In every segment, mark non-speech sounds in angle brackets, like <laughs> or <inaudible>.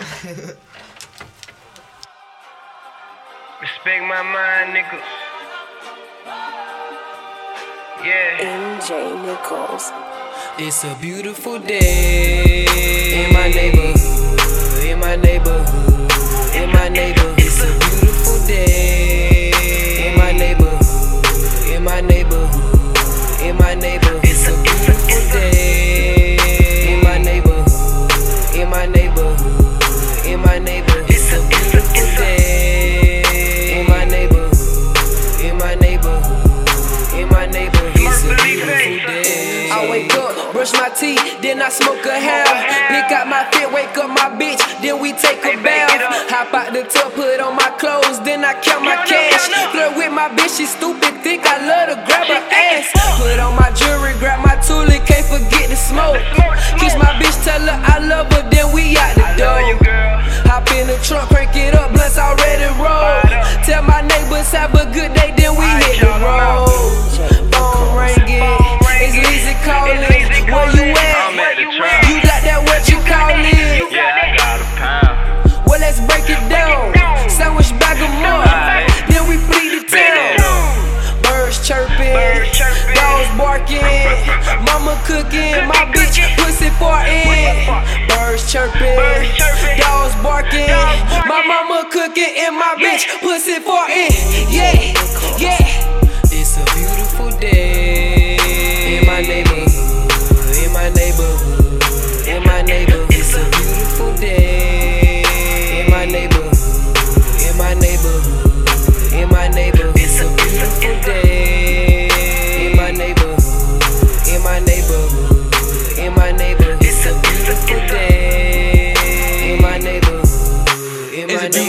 <laughs> Respect my mind, nigga. Yeah. MJ Nichols. It's a beautiful day in my neighborhood, in my neighborhood, in my neighborhood. I wake up, brush my teeth, then I smoke a half. Pick out my fit, wake up my bitch, then we take a bath. Hop out the tub, put on my clothes, then I count my cash. Flirt with my bitch, she stupid, think I love to grab her ass. Put on my jewelry, grab my tool, can't forget the smoke. Kiss my bitch, tell her I love her, then we out the door. Hop in the trunk, crank it up, blunts already roll. Tell my neighbors have a good day, cooking, my bitch pussy farting. Birds chirping, Birds chirping. dogs barking, Dogs barking. my mama cooking, and my bitch pussy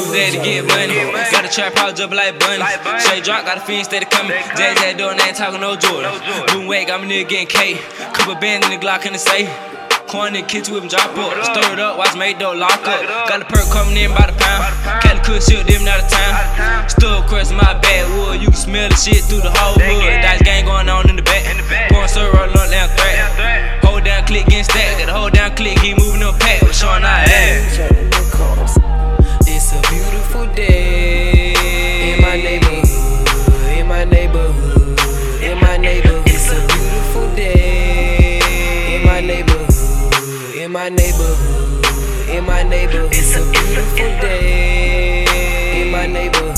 in It's my a beautiful day to get money. Got a trap house up like bunny. Straight drop, got a fiend steady coming. Jazz that door, and ain't talking no Jordan. Boom wag, I'm a nigga getting K. Couple bands in the Glock in the safe. Corn in the kitchen with him drop up. Stir it up, watch made door lock Lock up. Got a perk coming in by the pound. Cali cook shit, them out of town. Out. Still across my bad wood. you can smell the shit through the whole hood. Dice gang my neighborhood, in my neighborhood. It's a beautiful day in my neighborhood,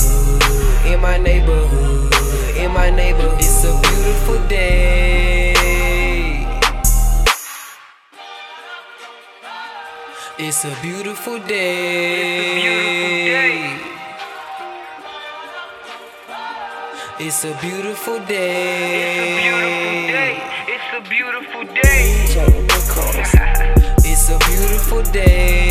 in my neighborhood, in my neighborhood. It's a beautiful day. It's a beautiful day. It's a beautiful day. It's a beautiful day. It's a beautiful day.